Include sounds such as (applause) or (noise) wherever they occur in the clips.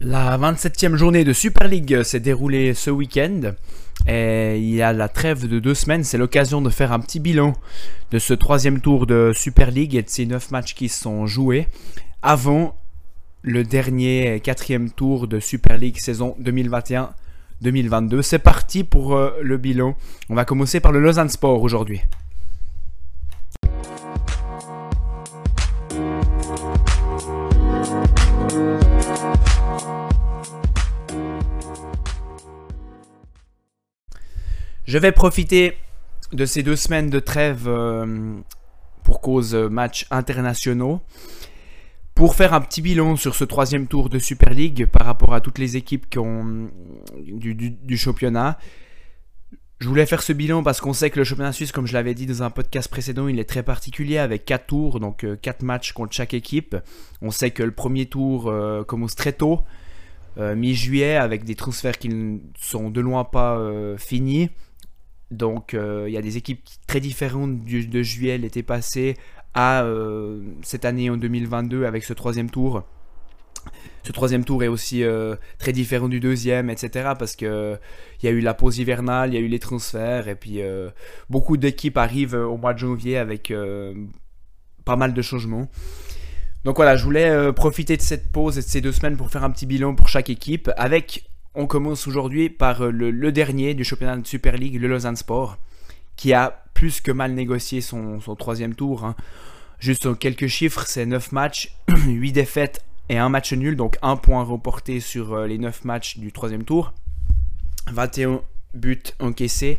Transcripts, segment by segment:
La 27e journée de Super League s'est déroulée ce week-end. Et il y a la trêve de deux semaines, c'est l'occasion de faire un petit bilan de ce troisième tour de Super League et de ces neuf matchs qui sont joués avant le dernier quatrième tour de Super League saison 2021-2022. C'est parti pour euh, le bilan. On va commencer par le Lausanne Sport aujourd'hui. Je vais profiter de ces deux semaines de trêve euh, pour cause euh, matchs internationaux pour faire un petit bilan sur ce troisième tour de Super League par rapport à toutes les équipes du, championnat. Je voulais faire ce bilan parce qu'on sait que le championnat suisse, comme je l'avais dit dans un podcast précédent, il est très particulier avec 4 tours, donc 4 euh, matchs contre chaque équipe. On sait que le premier tour commence très tôt, mi-juillet, avec des transferts qui ne sont de loin pas finis. Donc euh, il y a des équipes très différentes de juillet l'été passé à euh, cette année en 2022 avec ce troisième tour. Ce troisième tour est aussi euh, très différent du deuxième, etc. Parce que il y a eu la pause hivernale, il y a eu les transferts, et puis beaucoup d'équipes arrivent au mois de janvier avec pas mal de changements. Donc voilà, je voulais profiter de cette pause et de ces deux semaines pour faire un petit bilan pour chaque équipe, avec on commence aujourd'hui par euh, le, dernier du championnat de Super League, le Lausanne Sport, qui a plus que mal négocié son, troisième tour. Hein. Juste quelques chiffres, c'est 9 matchs, (clears throat) 8 défaites et un match nul, donc un point reporté sur euh, les 9 matchs du troisième tour. 21 buts encaissés,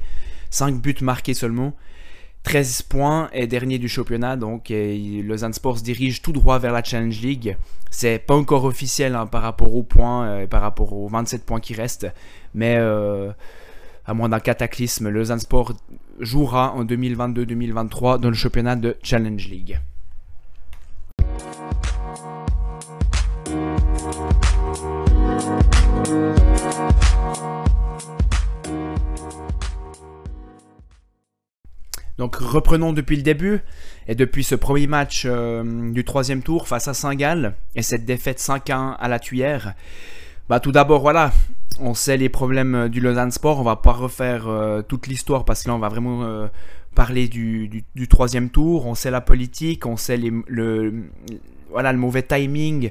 5 buts marqués seulement. 13 points et dernier du championnat. Donc, Lausanne Sports dirige tout droit vers la Challenge League. C'est pas encore officiel hein, par rapport aux points euh, par rapport aux 27 points qui restent. Mais euh, à moins d'un cataclysme, Lausanne Sport jouera en 2022-2023 dans le championnat de Challenge League. Donc reprenons depuis le début et depuis ce premier match euh, du troisième tour face à Saint-Gall et cette défaite 5-1 à la tuyère. Bah tout d'abord voilà, on sait les problèmes du Lausanne Sport, on va pas refaire euh, toute l'histoire parce que là on va vraiment euh, parler du, troisième tour, on sait la politique, on sait le, le mauvais timing,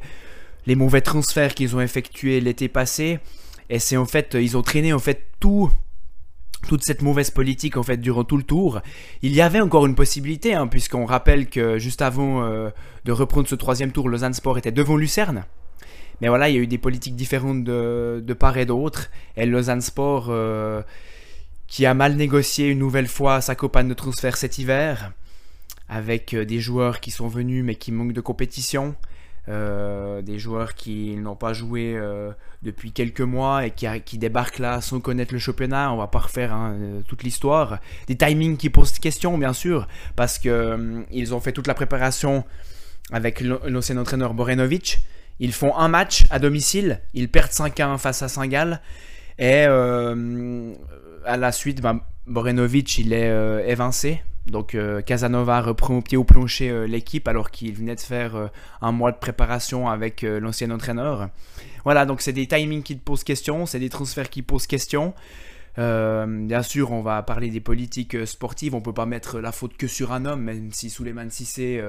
les mauvais transferts qu'ils ont effectués l'été passé. Et c'est en fait, ils ont traîné en fait tout toute cette mauvaise politique en fait durant tout le tour. Il y avait encore une possibilité, hein, puisqu'on rappelle que juste avant euh, de reprendre ce troisième tour, Lausanne Sport était devant Lucerne. Mais voilà, il y a eu des politiques différentes de, part et d'autre. Et Lausanne Sport, euh, qui a mal négocié une nouvelle fois sa campagne de transfert cet hiver, avec euh, des joueurs qui sont venus mais qui manquent de compétition. Euh, des joueurs qui n'ont pas joué euh, depuis quelques mois et qui, débarquent là sans connaître le championnat. On va pas refaire hein, euh, toute l'histoire. Des timings qui posent question, bien sûr, parce que ils ont fait toute la préparation avec l'ancien entraîneur Borenovic. Ils font un match à domicile, ils perdent 5-1 face à Saint-Gall. Et à la suite, ben, Borenovic il est évincé donc euh, Casanova reprend au pied au plancher euh, l'équipe alors qu'il venait de faire euh, un mois de préparation avec l'ancien entraîneur. Voilà, donc c'est des timings qui posent question, c'est des transferts qui posent question. bien sûr, on va parler des politiques sportives, on peut pas mettre la faute que sur un homme, même si Souleymane Sissé,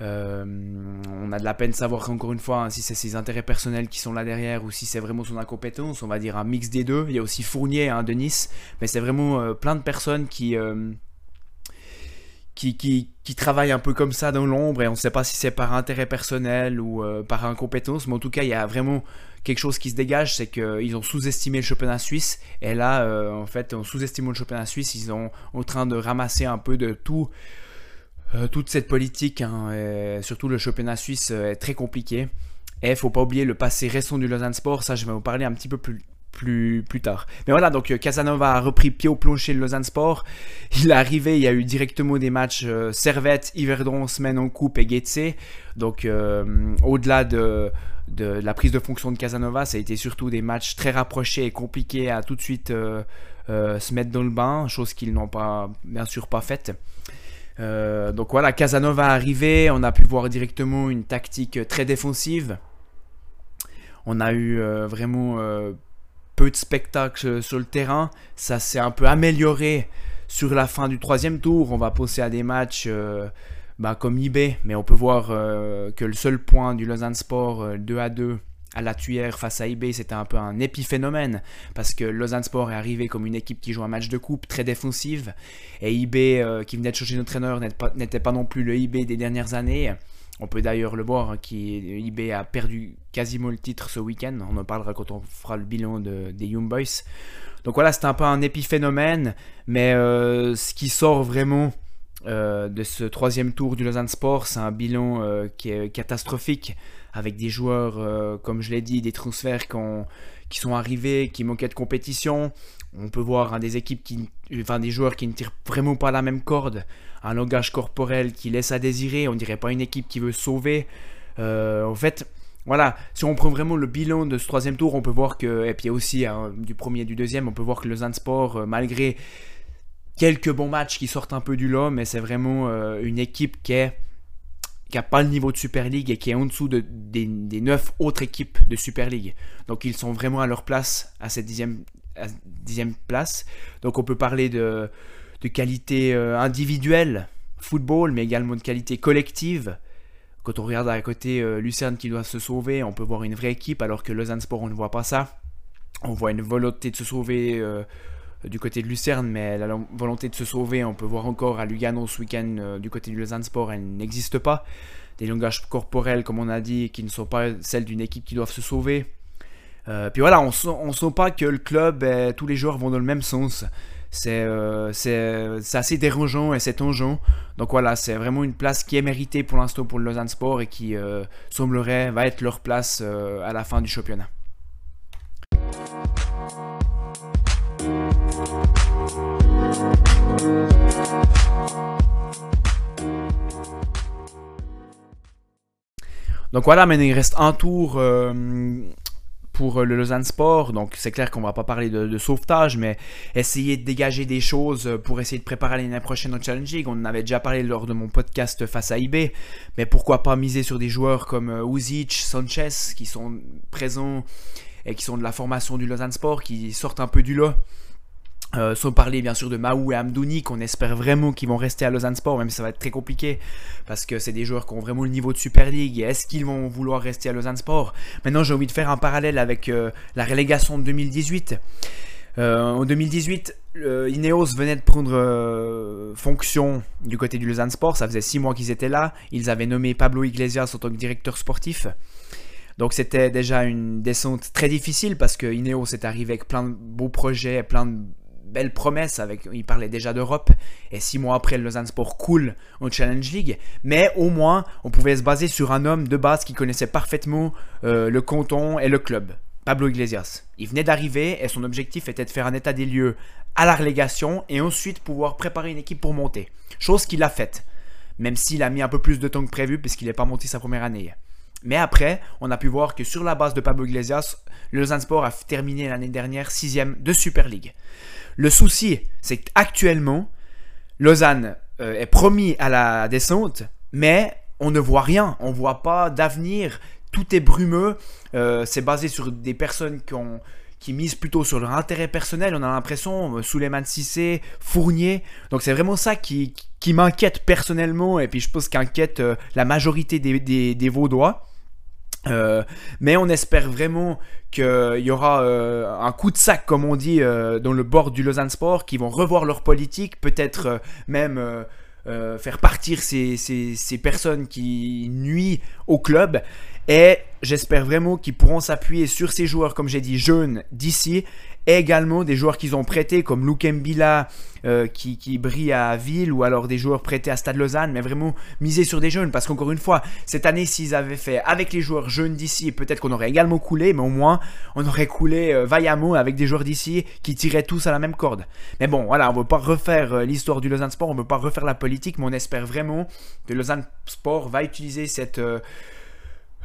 on a de la peine de savoir encore une fois hein, si c'est ses intérêts personnels qui sont là derrière ou si c'est vraiment son incompétence, on va dire un mix des deux. Il y a aussi Fournier hein, de Nice, mais c'est vraiment plein de personnes qui qui, qui, qui travaillent un peu comme ça dans l'ombre et on ne sait pas si c'est par intérêt personnel ou euh, par incompétence, mais en tout cas, il y a vraiment quelque chose qui se dégage, c'est qu'ils ont sous-estimé le championnat suisse et là, euh, en fait, en sous-estimant le championnat suisse, ils sont en train de ramasser un peu de tout. Euh, toute cette politique, hein, et surtout le championnat suisse est très compliqué. Et faut pas oublier le passé récent du Lausanne Sport, ça je vais vous parler un petit peu plus, plus, tard. Mais voilà, donc euh, Casanova a repris pied au plancher le Lausanne Sport. Il est arrivé, il y a eu directement des matchs euh, Servette, Yverdon, Semaine en Coupe et Getse. Donc euh, au-delà de, de, la prise de fonction de Casanova, ça a été surtout des matchs très rapprochés et compliqués à tout de suite se mettre dans le bain, chose qu'ils n'ont pas, bien sûr pas faite. donc voilà, Casanova est arrivé, on a pu voir directement une tactique très défensive On a eu vraiment peu de spectacles sur le terrain. Ça s'est un peu amélioré sur la fin du troisième tour. On va passer à des matchs bah, comme eBay, mais on peut voir que le seul point du Lausanne Sport 2 à 2 à la tuyère face à eBay, c'était un peu un épiphénomène parce que Lausanne Sport est arrivé comme une équipe qui joue un match de coupe très défensive et eBay euh, qui venait de changer d'entraîneur n'était pas, non plus le eBay des dernières années. On peut d'ailleurs le voir, qui eBay a perdu quasiment le titre ce week-end. On en parlera quand on fera le bilan des Young Boys. Donc voilà, c'est un peu un épiphénomène, mais euh, ce qui sort vraiment euh, de ce troisième tour du Lausanne Sport, c'est un bilan qui est catastrophique avec des joueurs, euh, comme je l'ai dit, des transferts qui, sont arrivés, qui manquaient de compétition. On peut voir des équipes qui, enfin des joueurs qui ne tirent vraiment pas la même corde, un langage corporel qui laisse à désirer. On dirait pas une équipe qui veut sauver. Euh, en fait, voilà, si on prend vraiment le bilan de ce troisième tour, on peut voir que, et puis aussi hein, du premier et du deuxième, on peut voir que le Sport, euh, malgré quelques bons matchs qui sortent un peu du lot, mais c'est vraiment une équipe qui est qui n'a pas le niveau de Super League et qui est en dessous de, des, neuf autres équipes de Super League. Donc ils sont vraiment à leur place, à cette dixième, place. Donc on peut parler de, qualité euh, individuelle, football, mais également de qualité collective. Quand on regarde à côté euh, Lucerne qui doit se sauver, on peut voir une vraie équipe, alors que Lausanne Sport, on ne voit pas ça. On voit une volonté de se sauver euh, du côté de Lucerne, mais la volonté de se sauver, on peut voir encore à Lugano ce week-end euh, du côté du Lausanne Sport, elle n'existe pas. Des langages corporels, comme on a dit, qui ne sont pas celles d'une équipe qui doivent se sauver. Euh, puis voilà, on ne sent pas que le club, et tous les joueurs vont dans le même sens. Euh, c'est assez dérangeant et c'est tangent. Donc voilà, c'est vraiment une place qui est méritée pour l'instant pour le Lausanne Sport et qui semblerait va être leur place à la fin du championnat. Donc voilà, maintenant il reste un tour euh, pour le Lausanne Sport. Donc c'est clair qu'on va pas parler de, sauvetage, mais essayer de dégager des choses pour essayer de préparer l'année prochaine au Challenge League. On en avait déjà parlé lors de mon podcast face à IB, mais pourquoi pas miser sur des joueurs comme euh, Uzic, Sanchez, qui sont présents et qui sont de la formation du Lausanne Sport, qui sortent un peu du lot euh, sans parler bien sûr de Maou et Amdouni qu'on espère vraiment qu'ils vont rester à Lausanne Sport, même si ça va être très compliqué parce que c'est des joueurs qui ont vraiment le niveau de Super League. Est-ce qu'ils vont vouloir rester à Lausanne Sport? Maintenant, j'ai envie de faire un parallèle avec euh, la relégation de 2018. Euh, en 2018, Ineos venait de prendre fonction du côté du Lausanne Sport. Ça faisait six mois qu'ils étaient là. Ils avaient nommé Pablo Iglesias en tant que directeur sportif. Donc c'était déjà une descente très difficile parce que Ineos est arrivé avec plein de beaux projets, plein de belle promesse. Avec, il parlait déjà d'Europe. Et six mois après, le Lausanne Sport cool en Challenge League. Mais au moins, on pouvait se baser sur un homme de base qui connaissait parfaitement euh, le canton et le club. Pablo Iglesias. Il venait d'arriver et son objectif était de faire un état des lieux à la relégation et ensuite pouvoir préparer une équipe pour monter. Chose qu'il a faite. Même s'il a mis un peu plus de temps que prévu puisqu'il n'est pas monté sa première année. Mais après, on a pu voir que sur la base de Pablo Iglesias, le Lausanne Sport a terminé l'année dernière sixième de Super League. Le souci, c'est qu'actuellement, Lausanne euh, est promis à la descente, mais on ne voit rien, on ne voit pas d'avenir, tout est brumeux, euh, c'est basé sur des personnes qui, ont, qui misent plutôt sur leur intérêt personnel, on a l'impression, euh, Souleymane Sissé, Fournier, donc c'est vraiment ça qui, qui m'inquiète personnellement, et puis je pense qu'inquiète la majorité des, des, des Vaudois. Euh, mais on espère vraiment qu'il y aura euh, un coup de sac, comme on dit, euh, dans le bord du Lausanne Sport, qui vont revoir leur politique, peut-être même faire partir ces, ces, personnes qui nuisent au club. Et j'espère vraiment qu'ils pourront s'appuyer sur ces joueurs, comme j'ai dit, jeunes d'ici, également des joueurs qu'ils ont prêtés comme Luke Mbila euh, qui, brille à Ville ou alors des joueurs prêtés à Stade Lausanne, mais vraiment miser sur des jeunes parce qu'encore une fois, cette année, s'ils avaient fait avec les joueurs jeunes d'ici, peut-être qu'on aurait également coulé, mais au moins on aurait coulé euh, vaillamment avec des joueurs d'ici qui tiraient tous à la même corde. Mais bon, voilà, on ne veut pas refaire euh, l'histoire du Lausanne Sport, on ne veut pas refaire la politique, mais on espère vraiment que Lausanne Sport va utiliser cette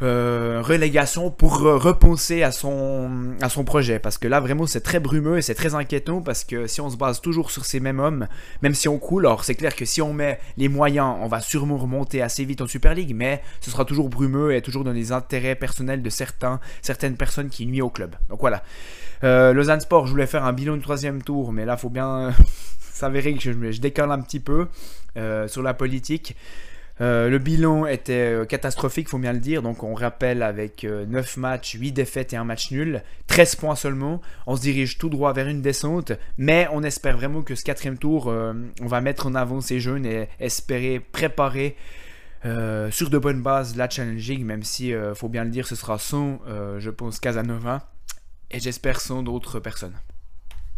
euh, relégation pour repenser à son, à son projet. Parce que là, vraiment, c'est très brumeux et c'est très inquiétant parce que si on se base toujours sur ces mêmes hommes, même si on coule, alors c'est clair que si on met les moyens, on va sûrement remonter assez vite en Super League, mais ce sera toujours brumeux et toujours dans les intérêts personnels de certains, certaines personnes qui nuisent au club. Donc voilà. Euh, Lausanne Sport, je voulais faire un bilan du troisième tour, mais là, faut bien (laughs) s'avérer que je, je, décale un petit peu euh, sur la politique. Euh, le bilan était euh, catastrophique, faut bien le dire. Donc on rappelle avec 9 matchs, 8 défaites et un match nul, 13 points seulement. On se dirige tout droit vers une descente, mais on espère vraiment que ce quatrième tour, on va mettre en avant ces jeunes et espérer préparer sur de bonnes bases la challenging, même si, faut bien le dire, ce sera sans, je pense, Casanova et j'espère sans d'autres personnes.